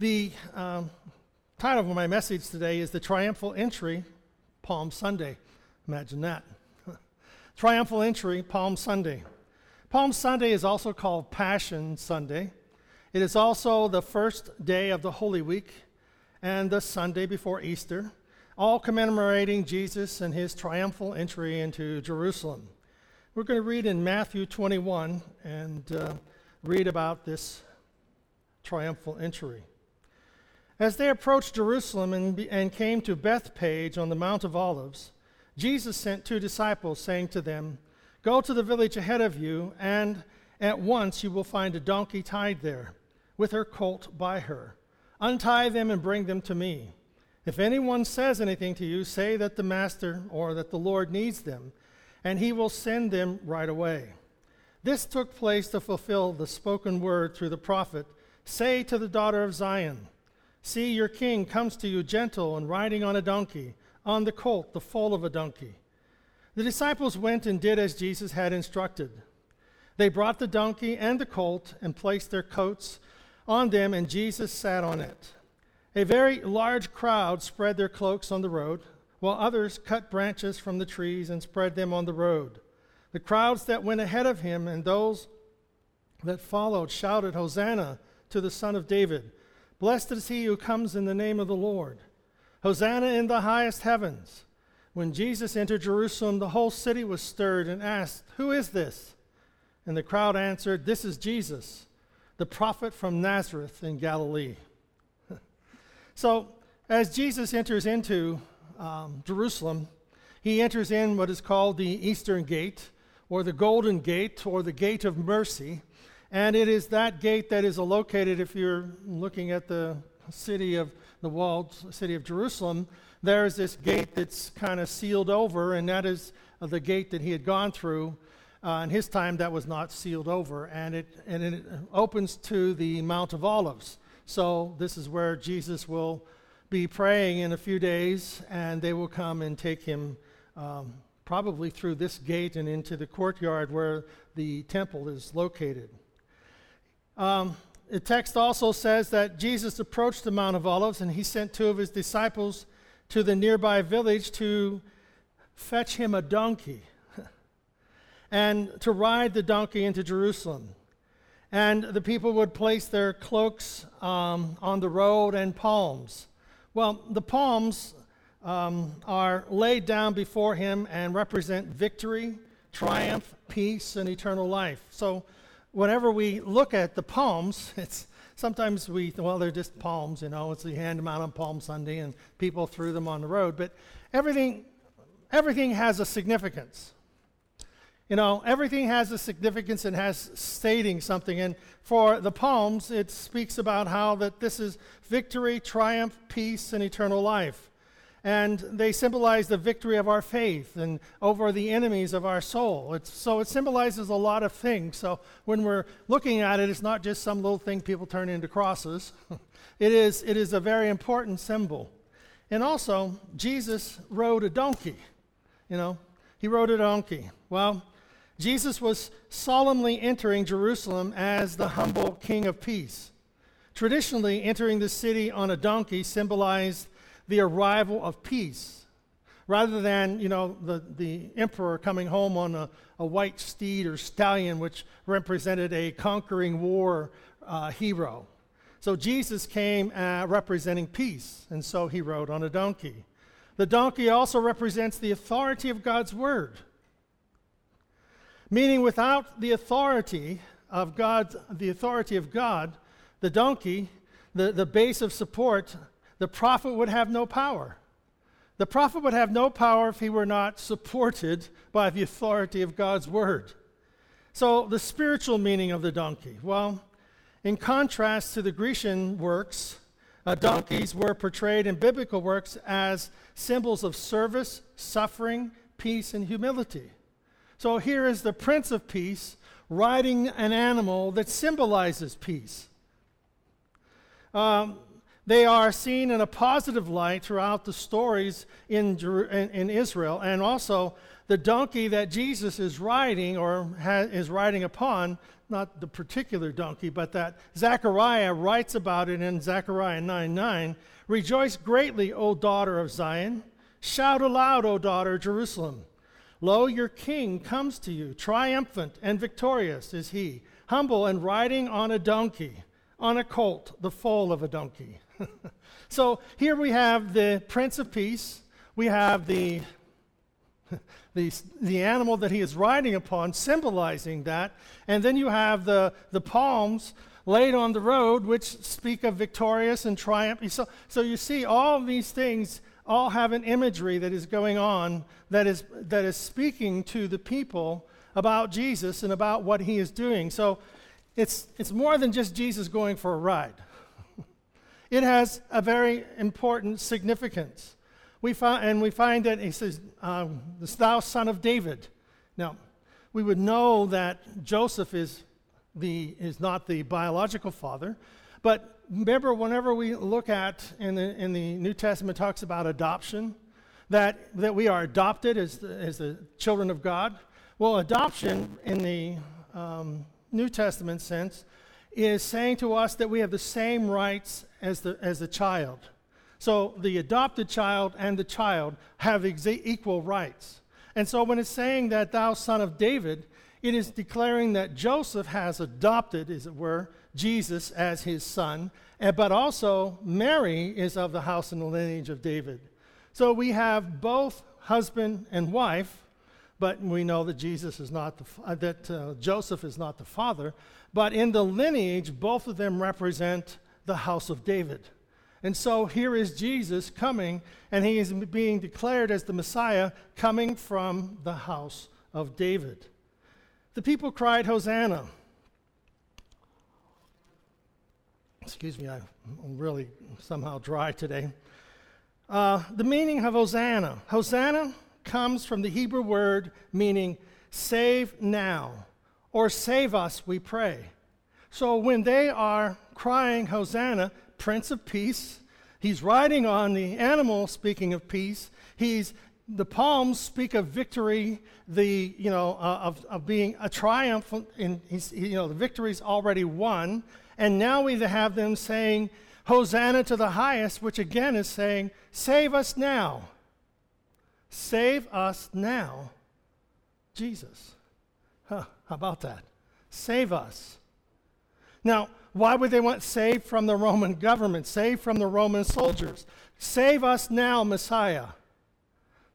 The um, title of my message today is The Triumphal Entry, Palm Sunday. Imagine that. Triumphal Entry, Palm Sunday. Palm Sunday is also called Passion Sunday. It is also the first day of the Holy Week and the Sunday before Easter, all commemorating Jesus and his triumphal entry into Jerusalem. We're going to read in Matthew 21 and uh, read about this triumphal entry. As they approached Jerusalem and, and came to Bethphage on the Mount of Olives, Jesus sent two disciples, saying to them, Go to the village ahead of you, and at once you will find a donkey tied there, with her colt by her. Untie them and bring them to me. If anyone says anything to you, say that the master or that the Lord needs them, and he will send them right away. This took place to fulfill the spoken word through the prophet Say to the daughter of Zion, See, your king comes to you gentle and riding on a donkey, on the colt, the foal of a donkey. The disciples went and did as Jesus had instructed. They brought the donkey and the colt and placed their coats on them, and Jesus sat on it. A very large crowd spread their cloaks on the road, while others cut branches from the trees and spread them on the road. The crowds that went ahead of him and those that followed shouted, Hosanna to the Son of David! Blessed is he who comes in the name of the Lord. Hosanna in the highest heavens. When Jesus entered Jerusalem, the whole city was stirred and asked, Who is this? And the crowd answered, This is Jesus, the prophet from Nazareth in Galilee. so, as Jesus enters into um, Jerusalem, he enters in what is called the Eastern Gate, or the Golden Gate, or the Gate of Mercy. And it is that gate that is located, if you're looking at the city of the walled city of Jerusalem, there is this gate that's kind of sealed over, and that is the gate that he had gone through. Uh, in his time, that was not sealed over, and it, and it opens to the Mount of Olives. So, this is where Jesus will be praying in a few days, and they will come and take him um, probably through this gate and into the courtyard where the temple is located. Um, the text also says that Jesus approached the Mount of Olives and he sent two of his disciples to the nearby village to fetch him a donkey and to ride the donkey into Jerusalem. And the people would place their cloaks um, on the road and palms. Well, the palms um, are laid down before him and represent victory, triumph, peace, and eternal life. So whenever we look at the palms, it's sometimes we, well, they're just palms, you know, it's you hand them out on Palm Sunday and people threw them on the road. But everything, everything has a significance. You know, everything has a significance and has stating something. And for the palms, it speaks about how that this is victory, triumph, peace, and eternal life and they symbolize the victory of our faith and over the enemies of our soul. It's, so it symbolizes a lot of things. So when we're looking at it, it's not just some little thing people turn into crosses. it, is, it is a very important symbol. And also, Jesus rode a donkey. You know, he rode a donkey. Well, Jesus was solemnly entering Jerusalem as the humble king of peace. Traditionally, entering the city on a donkey symbolized the arrival of peace rather than, you know, the, the emperor coming home on a, a white steed or stallion, which represented a conquering war uh, hero. So Jesus came uh, representing peace, and so he rode on a donkey. The donkey also represents the authority of God's word, meaning without the authority of God, the authority of God, the donkey, the, the base of support the prophet would have no power. The prophet would have no power if he were not supported by the authority of God's word. So, the spiritual meaning of the donkey. Well, in contrast to the Grecian works, uh, donkeys were portrayed in biblical works as symbols of service, suffering, peace, and humility. So, here is the Prince of Peace riding an animal that symbolizes peace. Um, They are seen in a positive light throughout the stories in, in, in Israel, and also the donkey that Jesus is riding or ha- is riding upon, not the particular donkey, but that Zechariah writes about it in Zechariah 9 9. Rejoice greatly, O daughter of Zion. Shout aloud, O daughter Jerusalem. Lo, your king comes to you, triumphant and victorious is he, humble and riding on a donkey, on a colt, the foal of a donkey. so here we have the Prince of Peace. We have the, the, the animal that he is riding upon, symbolizing that. And then you have the, the palms laid on the road, which speak of victorious and triumph. So, so you see, all these things all have an imagery that is going on that is, that is speaking to the people about Jesus and about what he is doing. So it's, it's more than just Jesus going for a ride. It has a very important significance. We find, and we find that he says, uh, Thou son of David. Now, we would know that Joseph is, the, is not the biological father, but remember, whenever we look at in the, in the New Testament, talks about adoption, that, that we are adopted as the, as the children of God. Well, adoption in the um, New Testament sense is saying to us that we have the same rights as the, as the child. So the adopted child and the child have equal rights. And so when it's saying that thou son of David, it is declaring that Joseph has adopted, as it were, Jesus as his son, but also Mary is of the house and the lineage of David. So we have both husband and wife, but we know that Jesus is not the, uh, that uh, Joseph is not the father. But in the lineage, both of them represent the house of David. And so here is Jesus coming, and he is being declared as the Messiah coming from the house of David. The people cried, Hosanna. Excuse me, I'm really somehow dry today. Uh, the meaning of Hosanna. Hosanna comes from the Hebrew word meaning save now or save us, we pray. So when they are crying Hosanna, Prince of Peace, he's riding on the animal, speaking of peace. He's the palms speak of victory, the you know uh, of, of being a triumph, and you know the victory's already won, and now we have them saying Hosanna to the highest, which again is saying, Save us now. Save us now, Jesus. Huh, how about that? Save us. Now, why would they want saved from the Roman government, saved from the Roman soldiers? Save us now, Messiah.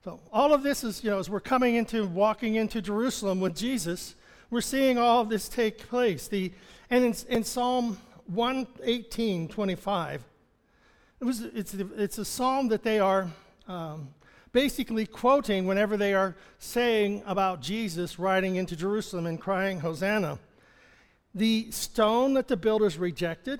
So, all of this is, you know, as we're coming into, walking into Jerusalem with Jesus, we're seeing all of this take place. The, and in, in Psalm 118, 25, it was, it's, it's a psalm that they are um, basically quoting whenever they are saying about Jesus riding into Jerusalem and crying, Hosanna. The stone that the builders rejected,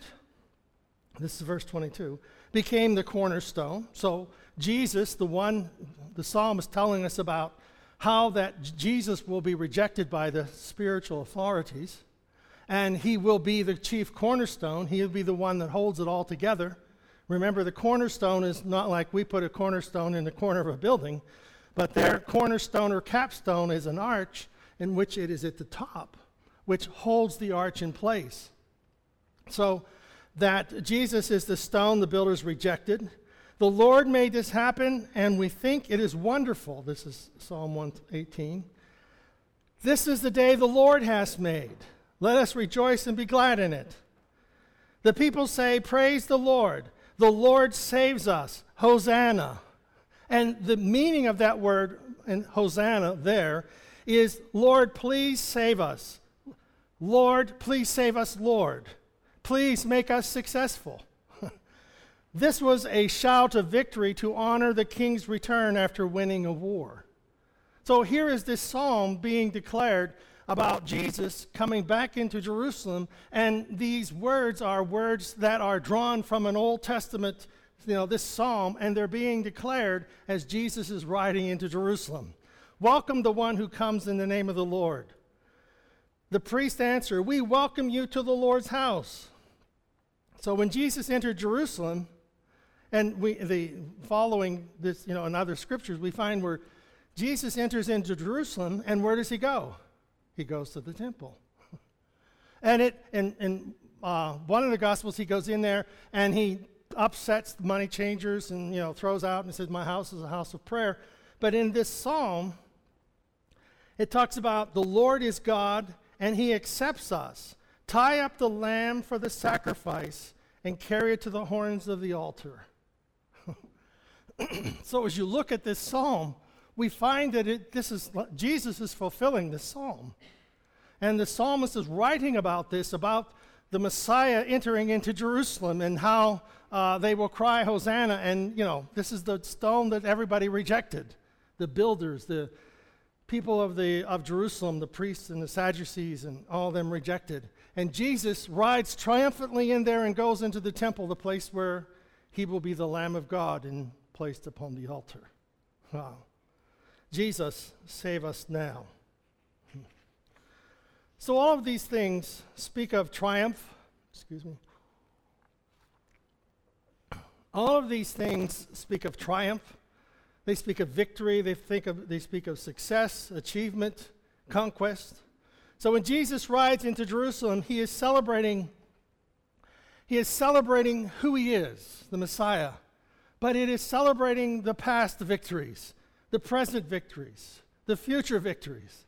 this is verse 22, became the cornerstone. So Jesus, the one, the psalm is telling us about how that Jesus will be rejected by the spiritual authorities and he will be the chief cornerstone. He'll be the one that holds it all together. Remember, the cornerstone is not like we put a cornerstone in the corner of a building, but their cornerstone or capstone is an arch in which it is at the top, which holds the arch in place. So that Jesus is the stone the builders rejected. The Lord made this happen, and we think it is wonderful. This is Psalm 118. This is the day the Lord has made. Let us rejoice and be glad in it. The people say, Praise the Lord. The Lord saves us. Hosanna. And the meaning of that word in Hosanna there is, Lord, please save us. Lord, please save us, Lord. Please make us successful. this was a shout of victory to honor the king's return after winning a war. So here is this psalm being declared about Jesus coming back into Jerusalem. And these words are words that are drawn from an Old Testament, you know, this psalm, and they're being declared as Jesus is riding into Jerusalem. Welcome the one who comes in the name of the Lord. The priest answered, We welcome you to the Lord's house. So when Jesus entered Jerusalem, And we, the, following this, you know, in other scriptures, we find where Jesus enters into Jerusalem, and where does he go? He goes to the temple. and it, in, in uh, one of the Gospels, he goes in there and he upsets the money changers and, you know, throws out and says, My house is a house of prayer. But in this psalm, it talks about the Lord is God and he accepts us. Tie up the lamb for the sacrifice and carry it to the horns of the altar. so as you look at this psalm, we find that it, this is Jesus is fulfilling this psalm. And the psalmist is writing about this, about the Messiah entering into Jerusalem and how uh, they will cry, Hosanna. And, you know, this is the stone that everybody rejected the builders, the people of, the, of Jerusalem, the priests and the Sadducees, and all them rejected. And Jesus rides triumphantly in there and goes into the temple, the place where he will be the Lamb of God and placed upon the altar. Wow. Jesus, save us now. So, all of these things speak of triumph. Excuse me. All of these things speak of triumph. They speak of victory. They, think of, they speak of success, achievement, conquest. So when Jesus rides into Jerusalem, he is celebrating he is celebrating who he is, the Messiah. But it is celebrating the past victories, the present victories, the future victories.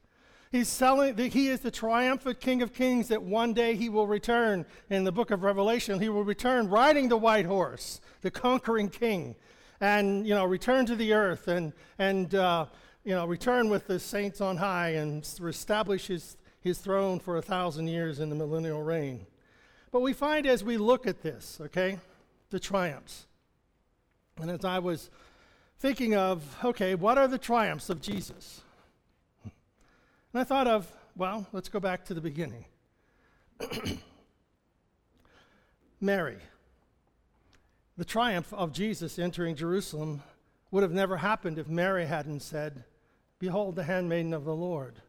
He's selling that he is the triumphant King of Kings that one day he will return in the book of Revelation. He will return riding the white horse, the conquering king, and you know return to the earth and and uh, you know return with the saints on high and establish his his throne for a thousand years in the millennial reign. But we find as we look at this, okay, the triumphs. And as I was thinking of, okay, what are the triumphs of Jesus? And I thought of, well, let's go back to the beginning. Mary. The triumph of Jesus entering Jerusalem would have never happened if Mary hadn't said, Behold the handmaiden of the Lord.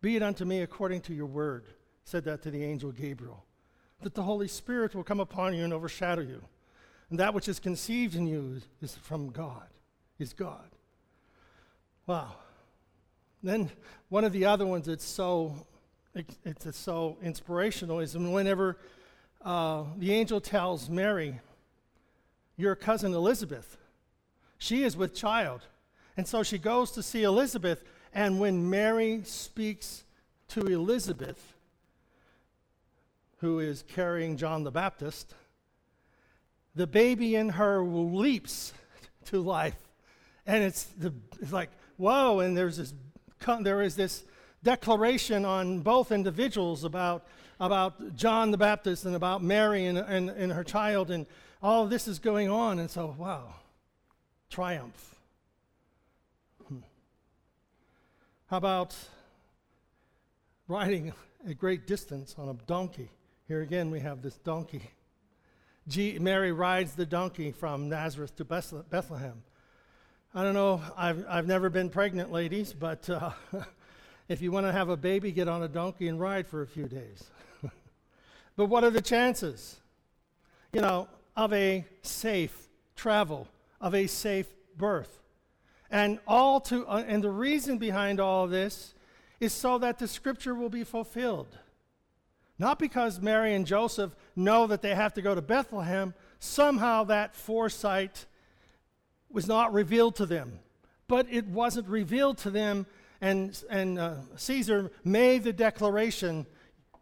Be it unto me according to your word, said that to the angel Gabriel, that the Holy Spirit will come upon you and overshadow you. And that which is conceived in you is, from God, is God. Wow. Then one of the other ones that's so it's, it's so inspirational is whenever uh, the angel tells Mary, "Your cousin Elizabeth, she is with child," and so she goes to see Elizabeth, and when Mary speaks to Elizabeth, who is carrying John the Baptist, the baby in her leaps to life. And it's, the, it's like, whoa, and there's this, there is this declaration on both individuals about, about John the Baptist and about Mary and, and, and her child, and all this is going on. And so, wow, triumph. How about riding a great distance on a donkey? Here again, we have this donkey. G- Mary rides the donkey from Nazareth to Bethlehem. I don't know, I've, I've never been pregnant, ladies, but uh, if you want to have a baby, get on a donkey and ride for a few days. but what are the chances, you know, of a safe travel, of a safe birth? And all to uh, and the reason behind all this is so that the scripture will be fulfilled. Not because Mary and Joseph know that they have to go to Bethlehem, somehow that foresight was not revealed to them. But it wasn't revealed to them, and, and uh, Caesar made the declaration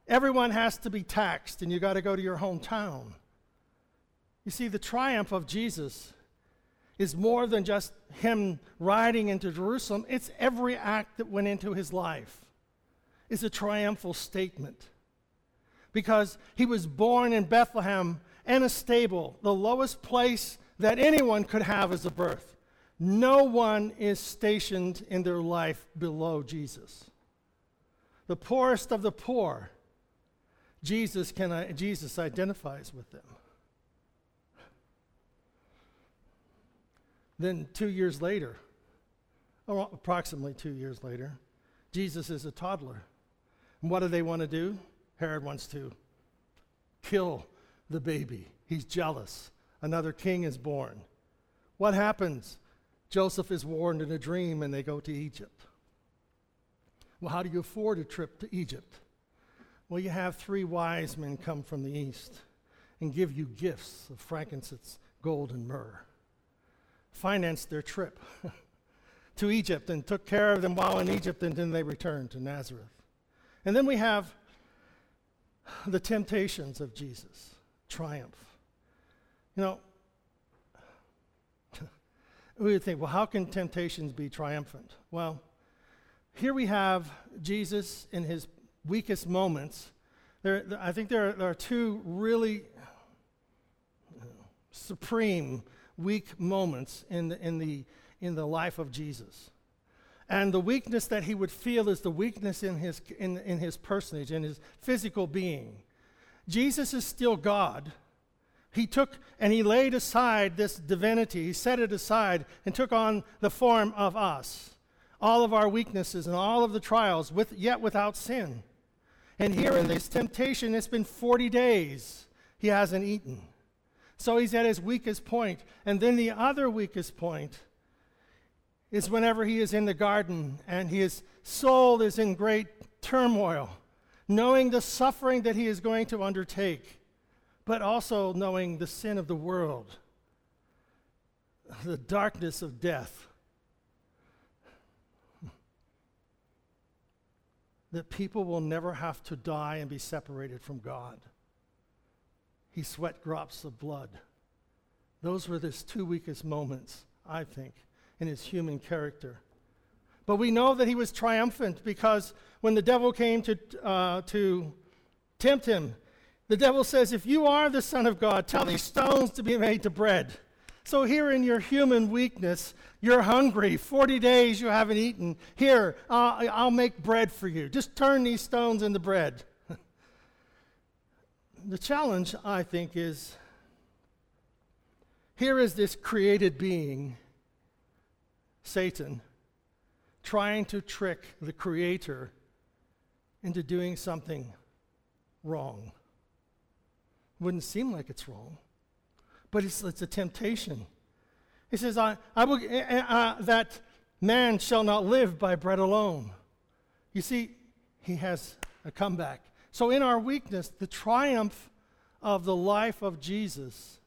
everyone has to be taxed, and you got to go to your hometown. You see, the triumph of Jesus is more than just him riding into Jerusalem, it's every act that went into his life. Is a triumphal statement. Because he was born in Bethlehem and a stable, the lowest place that anyone could have as a birth. No one is stationed in their life below Jesus. The poorest of the poor, Jesus, can, uh, Jesus identifies with them. Then, two years later, or approximately two years later, Jesus is a toddler. And what do they want to do? Herod wants to kill the baby. He's jealous. Another king is born. What happens? Joseph is warned in a dream and they go to Egypt. Well, how do you afford a trip to Egypt? Well, you have three wise men come from the east and give you gifts of frankincense, gold, and myrrh. Financed their trip to Egypt and took care of them while in Egypt, and then they returned to Nazareth. And then we have the temptations of Jesus, triumph. You know, we would think, well, how can temptations be triumphant? Well, here we have Jesus in his weakest moments. There, I think there are, there are two really uh, supreme weak moments in the, in, the, in the life of Jesus. And the weakness that he would feel is the weakness in his, in, in his personage, in his physical being. Jesus is still God. He took and he laid aside this divinity, he set it aside and took on the form of us, all of our weaknesses and all of the trials, with, yet without sin. And here in this temptation, it's been 40 days he hasn't eaten. So he's at his weakest point. And then the other weakest point is whenever he is in the garden and his soul is in great turmoil, knowing the suffering that he is going to undertake, but also knowing the sin of the world, the darkness of death. That people will never have to die and be separated from God he sweat drops of blood. Those were his two weakest moments, I think, in his human character. But we know that he was triumphant because when the devil came to, uh, to tempt him, the devil says, If you are the Son of God, tell these stones to be made to bread. So, here in your human weakness, you're hungry. 40 days you haven't eaten. Here, uh, I'll make bread for you. Just turn these stones into bread the challenge, I think, is here is this created being, Satan, trying to trick the Creator into doing something wrong. Wouldn't seem like it's wrong, but it's, it's a temptation. He says, I, I will, uh, uh, that man shall not live by bread alone. You see, he has a comeback. So, in our weakness, the triumph of the life of Jesus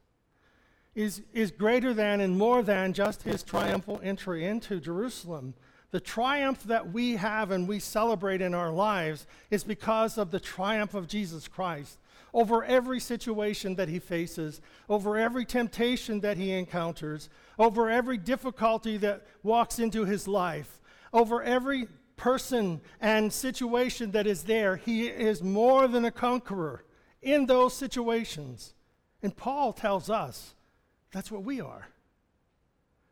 is, is greater than and more than just his triumphal entry into Jerusalem. The triumph that we have and we celebrate in our lives is because of the triumph of Jesus Christ over every situation that he faces, over every temptation that he encounters, over every difficulty that walks into his life, over every person and situation that is there, he is more than a conqueror in those situations. And Paul tells us that's what we are.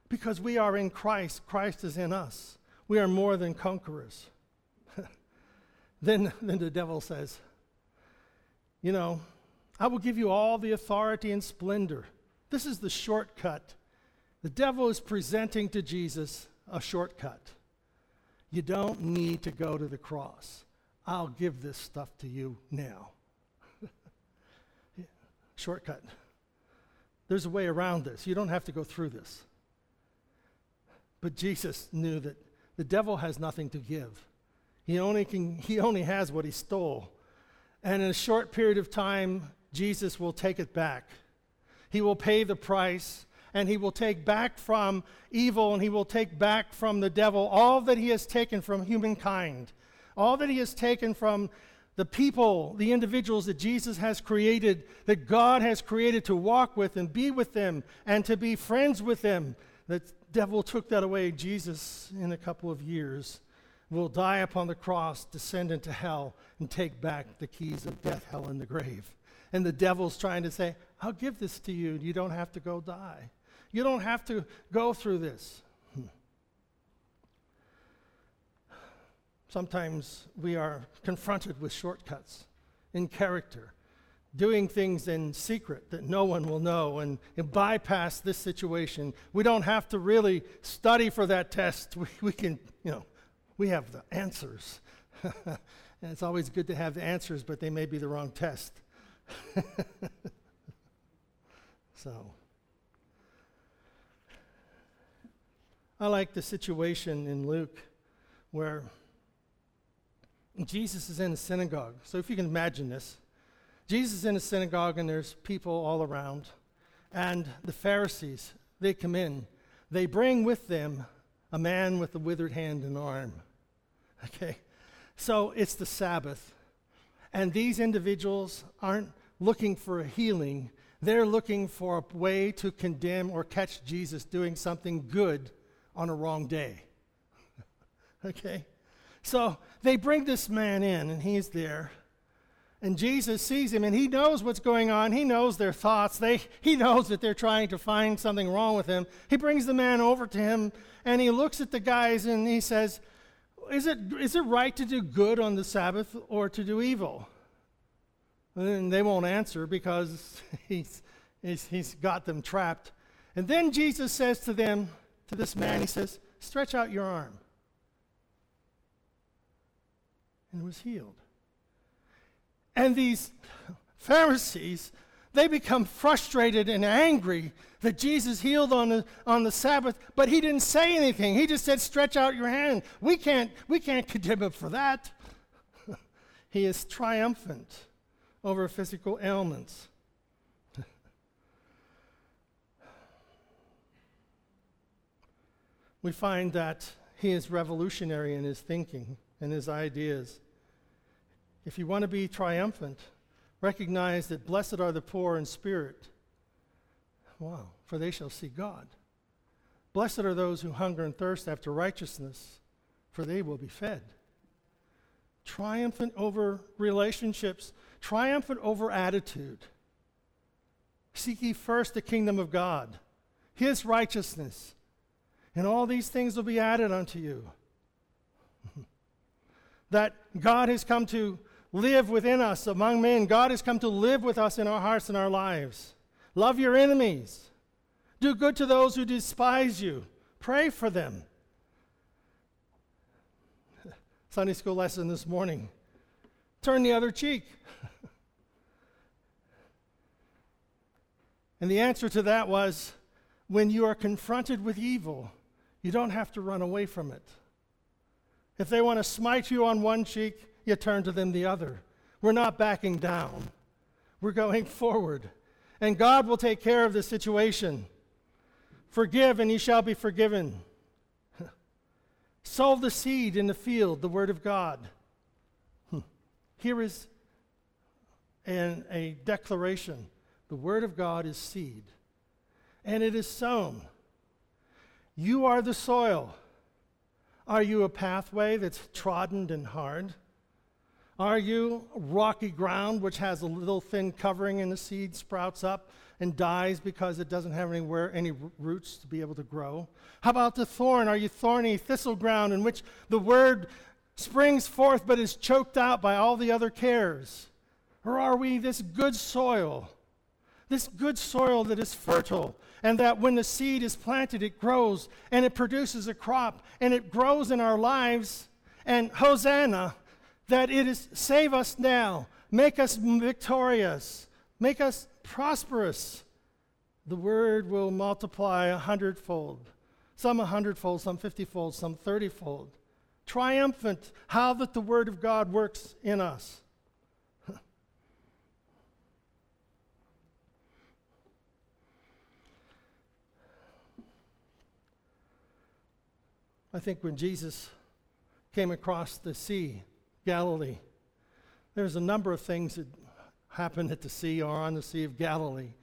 Because we are in Christ, Christ is in us. We are more than conquerors. then, then the devil says, You know, I will give you all the authority and splendor. This is the shortcut. The devil is presenting to Jesus a shortcut. You don't need to go to the cross. I'll give this stuff to you now. Shortcut. There's a way around this. You don't have to go through this. But Jesus knew that the devil has nothing to give. He only, can, he only has what he stole. And in a short period of time, Jesus will take it back. He will pay the price and he will take back from evil and he will take back from the devil all that he has taken from humankind, all that he has taken from the people, the individuals that Jesus has created, that God has created to walk with and be with them and to be friends with them. The devil took that away. Jesus, in a couple of years, will die upon the cross, descend into hell, and take back the keys of death, hell, and the grave. And the devil's trying to say, I'll give this to you. You don't have to go die. You don't have to go through this. Sometimes we are confronted with shortcuts in character, doing things in secret that no one will know, and, and bypass this situation. We don't have to really study for that test. We, we can, you know, we have the answers. and it's always good to have the answers, but they may be the wrong test. so. I like the situation in Luke where Jesus is in a synagogue. So if you can imagine this, Jesus is in a synagogue and there's people all around. And the Pharisees, they come in. They bring with them a man with a withered hand and arm. Okay? So it's the Sabbath. And these individuals aren't looking for a healing, they're looking for a way to condemn or catch Jesus doing something good on a wrong day. okay? So they bring this man in, and he's there. And Jesus sees him, and he knows what's going on. He knows their thoughts. They, he knows that they're trying to find something wrong with him. He brings the man over to him, and he looks at the guys, and he says, is it, is it right to do good on the Sabbath or to do evil? And they won't answer because he's, he's, he's got them trapped. And then Jesus says to them, to this man, he says, Stretch out your arm. And was healed. And these Pharisees, they become frustrated and angry that Jesus healed on the, on the Sabbath, but he didn't say anything. He just said, Stretch out your hand. We can't, we can't condemn him for that. he is triumphant over physical ailments. We find that he is revolutionary in his thinking and his ideas. If you want to be triumphant, recognize that blessed are the poor in spirit. Wow, for they shall see God. Blessed are those who hunger and thirst after righteousness, for they will be fed. Triumphant over relationships, triumphant over attitude. Seek ye first the kingdom of God, his righteousness, and all these things will be added unto you. that God has come to live within us among men. God has come to live with us in our hearts and our lives. Love your enemies. Do good to those who despise you. Pray for them. Sunday school lesson this morning. Turn the other cheek. and the answer to that was when you are confronted with evil, you don't have to run away from it. If they want to smite you on one cheek, you turn to them the other. We're not backing down, we're going forward. And God will take care of the situation. Forgive, and ye shall be forgiven. Sow the seed in the field, the word of God. Hmm. Here is an, a declaration the word of God is seed, and it is sown. You are the soil. Are you a pathway that's trodden and hard? Are you rocky ground which has a little thin covering and the seed sprouts up and dies because it doesn't have anywhere any roots to be able to grow? How about the thorn? Are you thorny thistle ground in which the word springs forth but is choked out by all the other cares? Or are we this good soil? This good soil that is fertile and that when the seed is planted, it grows and it produces a crop and it grows in our lives. And Hosanna, that it is save us now, make us victorious, make us prosperous. The word will multiply a hundredfold, some a hundredfold, some fiftyfold, some thirtyfold. Triumphant, how that the word of God works in us. I think when Jesus came across the sea, Galilee, there's a number of things that happen at the sea or on the Sea of Galilee.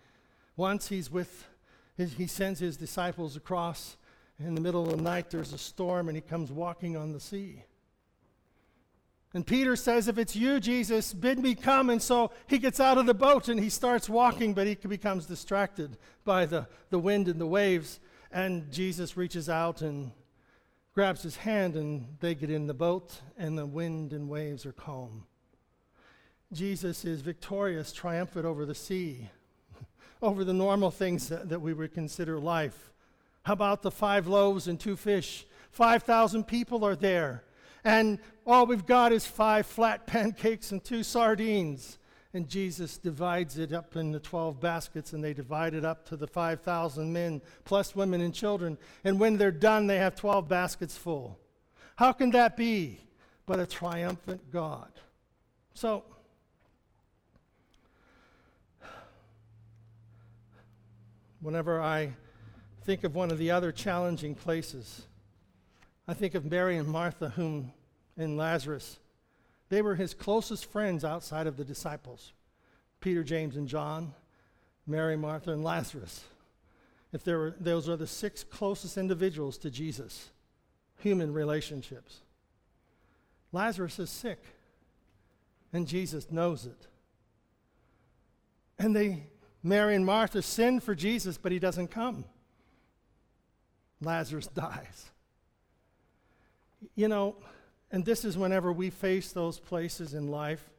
Once he's with, his, he sends his disciples across. In the middle of the night, there's a storm, and he comes walking on the sea. And Peter says, If it's you, Jesus, bid me come. And so he gets out of the boat and he starts walking, but he becomes distracted by the, the wind and the waves. And Jesus reaches out and grabs his hand, and they get in the boat, and the wind and waves are calm. Jesus is victorious, triumphant over the sea, over the normal things that, that we would consider life. How about the five loaves and two fish? 5,000 people are there, and all we've got is five flat pancakes and two sardines. And Jesus divides it up into 12 baskets, and they divide it up to the 5,000 men, plus women and children. And when they're done, they have 12 baskets full. How can that be but a triumphant God? So, whenever I think of one of the other challenging places, I think of Mary and Martha, whom and Lazarus. They were his closest friends outside of the disciples Peter, James, and John, Mary, Martha, and Lazarus. If there were, those are the six closest individuals to Jesus, human relationships. Lazarus is sick, and Jesus knows it. And they, Mary and Martha, sin for Jesus, but he doesn't come. Lazarus dies. You know, and this is whenever we face those places in life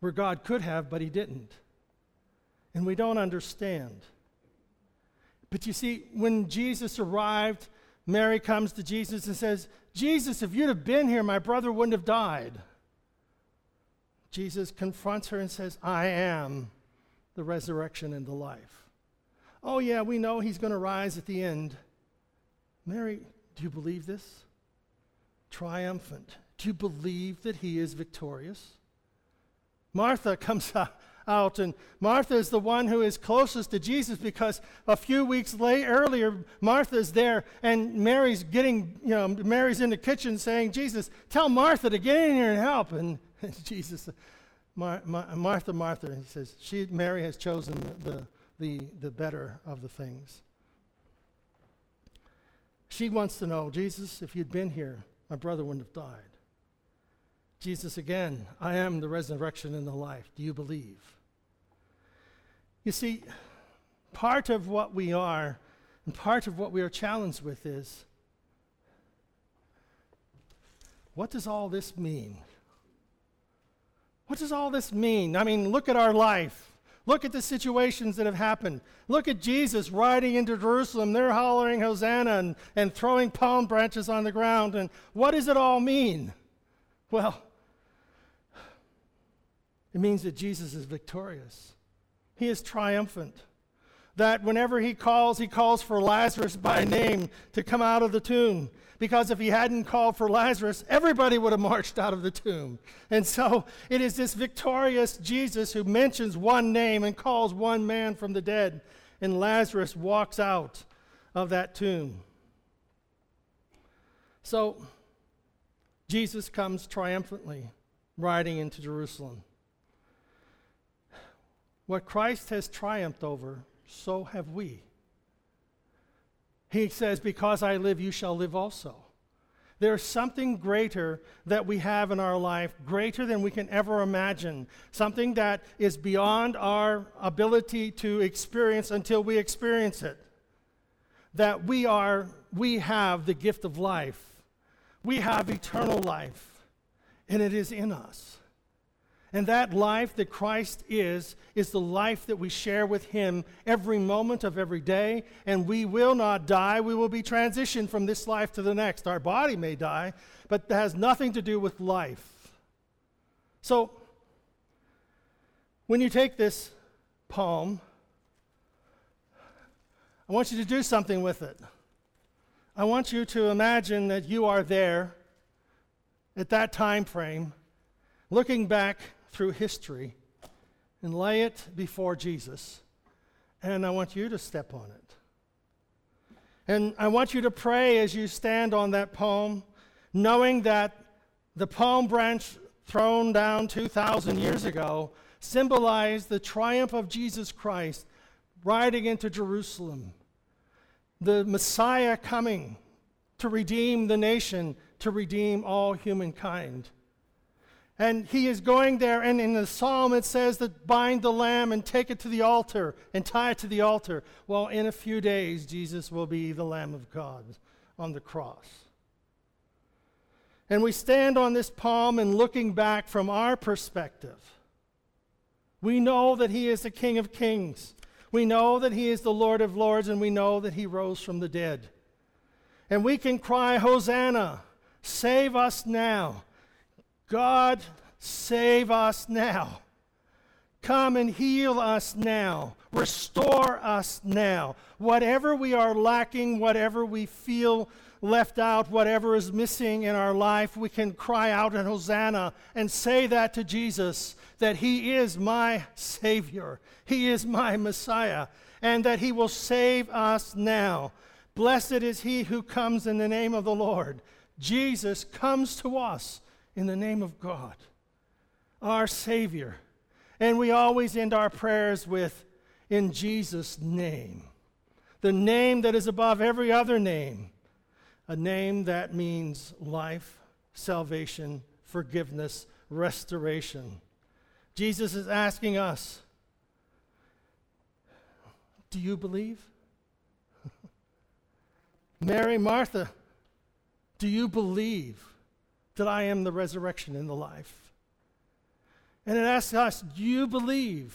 where God could have, but He didn't. And we don't understand. But you see, when Jesus arrived, Mary comes to Jesus and says, Jesus, if you'd have been here, my brother wouldn't have died. Jesus confronts her and says, I am the resurrection and the life. Oh, yeah, we know he's going to rise at the end. Mary, do you believe this? Triumphant. Do you believe that he is victorious? Martha comes out, and Martha is the one who is closest to Jesus because a few weeks late, earlier, Martha's there, and Mary's getting, you know, Mary's in the kitchen saying, Jesus, tell Martha to get in here and help. And, and Jesus, Mar- Mar- Martha, Martha, he says, she, Mary has chosen the, the, the better of the things. She wants to know, Jesus, if you'd been here, my brother wouldn't have died. Jesus again, I am the resurrection and the life. Do you believe? You see, part of what we are and part of what we are challenged with is what does all this mean? What does all this mean? I mean, look at our life. Look at the situations that have happened. Look at Jesus riding into Jerusalem. They're hollering Hosanna and, and throwing palm branches on the ground. And what does it all mean? Well, it means that Jesus is victorious, He is triumphant. That whenever He calls, He calls for Lazarus by name to come out of the tomb because if he hadn't called for Lazarus, everybody would have marched out of the tomb. And so it is this victorious Jesus who mentions one name and calls one man from the dead, and Lazarus walks out of that tomb. So Jesus comes triumphantly riding into Jerusalem. What Christ has triumphed over, so have we. He says, Because I live, you shall live also. There's something greater that we have in our life, greater than we can ever imagine, something that is beyond our ability to experience until we experience it. That we are, we have the gift of life. We have eternal life, and it is in us. And that life that Christ is, is the life that we share with Him every moment of every day. And we will not die. We will be transitioned from this life to the next. Our body may die, but that has nothing to do with life. So, when you take this palm, I want you to do something with it. I want you to imagine that you are there at that time frame, looking back through history and lay it before Jesus. And I want you to step on it. And I want you to pray as you stand on that palm, knowing that the palm branch thrown down 2,000 years ago symbolized the triumph of Jesus Christ riding into Jerusalem, the Messiah coming to redeem the nation, to redeem all humankind. And he is going there, and in the psalm it says that bind the lamb and take it to the altar and tie it to the altar. Well, in a few days, Jesus will be the Lamb of God on the cross. And we stand on this palm and looking back from our perspective. We know that he is the King of Kings. We know that he is the Lord of Lords, and we know that he rose from the dead. And we can cry, Hosanna, save us now. God, save us now. Come and heal us now. Restore us now. Whatever we are lacking, whatever we feel left out, whatever is missing in our life, we can cry out in Hosanna and say that to Jesus that He is my Savior, He is my Messiah, and that He will save us now. Blessed is He who comes in the name of the Lord. Jesus comes to us in the name of God, our Savior. And we always end our prayers with, in Jesus' name, the name that is above every other name, a name that means life, salvation, forgiveness, restoration. Jesus is asking us, Do you believe? Mary, Martha, do you believe that I am the resurrection and the life? And it asks us, do you believe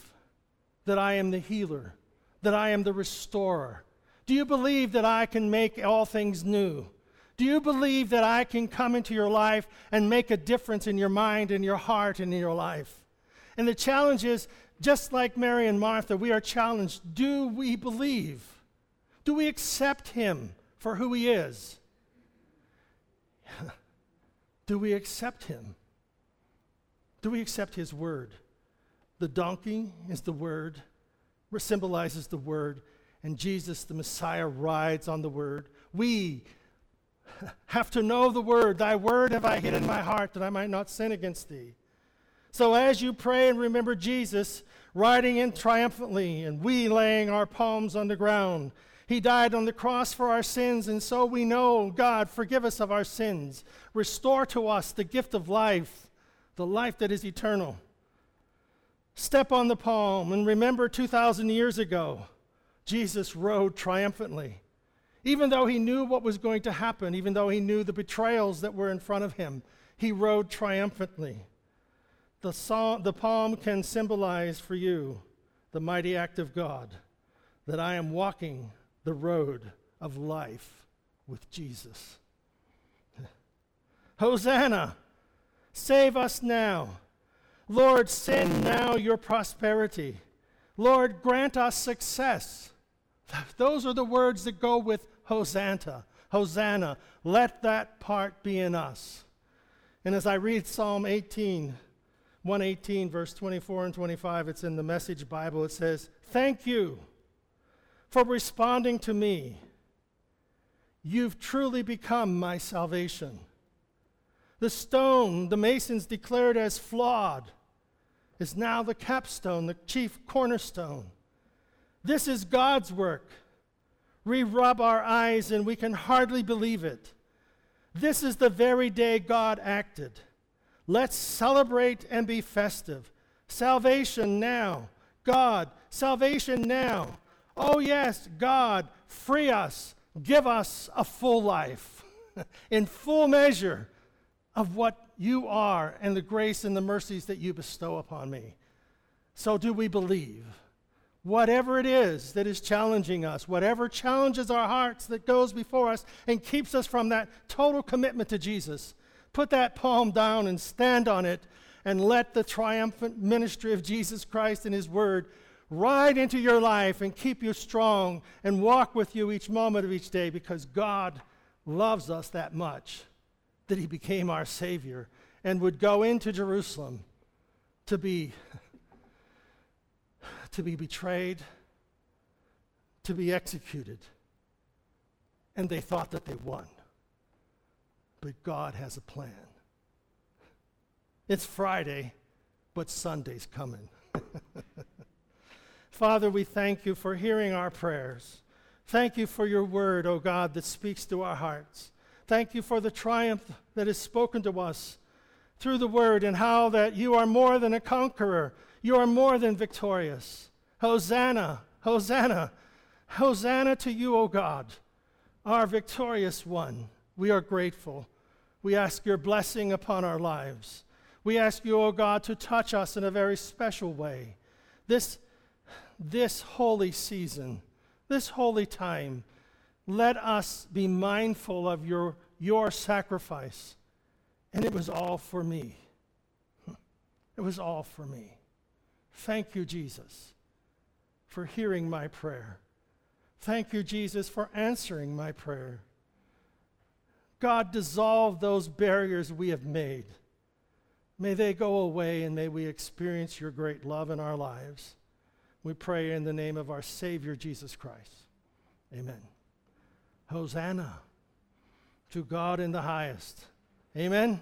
that I am the healer, that I am the restorer? Do you believe that I can make all things new? Do you believe that I can come into your life and make a difference in your mind, in your heart, and in your life? And the challenge is just like Mary and Martha, we are challenged do we believe? Do we accept him for who he is? do we accept him? Do we accept his word? The donkey is the word, symbolizes the word, and Jesus, the Messiah, rides on the word. We have to know the word. Thy word have I hid in my heart that I might not sin against thee. So as you pray and remember Jesus riding in triumphantly and we laying our palms on the ground, he died on the cross for our sins, and so we know, God, forgive us of our sins. Restore to us the gift of life the life that is eternal. Step on the palm and remember 2,000 years ago, Jesus rode triumphantly. Even though he knew what was going to happen, even though he knew the betrayals that were in front of him, he rode triumphantly. The, the palm can symbolize for you the mighty act of God that I am walking the road of life with Jesus. Hosanna! Save us now. Lord, send now your prosperity. Lord, grant us success. Those are the words that go with Hosanna. Hosanna. Let that part be in us. And as I read Psalm 18, 118, verse 24 and 25, it's in the Message Bible. It says, Thank you for responding to me. You've truly become my salvation. The stone the masons declared as flawed is now the capstone, the chief cornerstone. This is God's work. We rub our eyes and we can hardly believe it. This is the very day God acted. Let's celebrate and be festive. Salvation now. God, salvation now. Oh, yes, God, free us. Give us a full life in full measure of what you are and the grace and the mercies that you bestow upon me. So, do we believe? Whatever it is that is challenging us, whatever challenges our hearts that goes before us and keeps us from that total commitment to Jesus, put that palm down and stand on it and let the triumphant ministry of Jesus Christ and His Word ride into your life and keep you strong and walk with you each moment of each day because God loves us that much that he became our Savior and would go into Jerusalem to be, to be betrayed, to be executed. And they thought that they won. But God has a plan. It's Friday, but Sunday's coming. Father, we thank you for hearing our prayers. Thank you for your word, O God, that speaks to our hearts. Thank you for the triumph that is spoken to us through the word and how that you are more than a conqueror. You are more than victorious. Hosanna, Hosanna, Hosanna to you, O God, our victorious one. We are grateful. We ask your blessing upon our lives. We ask you, O God, to touch us in a very special way. This, this holy season, this holy time, let us be mindful of your, your sacrifice. And it was all for me. It was all for me. Thank you, Jesus, for hearing my prayer. Thank you, Jesus, for answering my prayer. God, dissolve those barriers we have made. May they go away and may we experience your great love in our lives. We pray in the name of our Savior, Jesus Christ. Amen. Hosanna to God in the highest. Amen.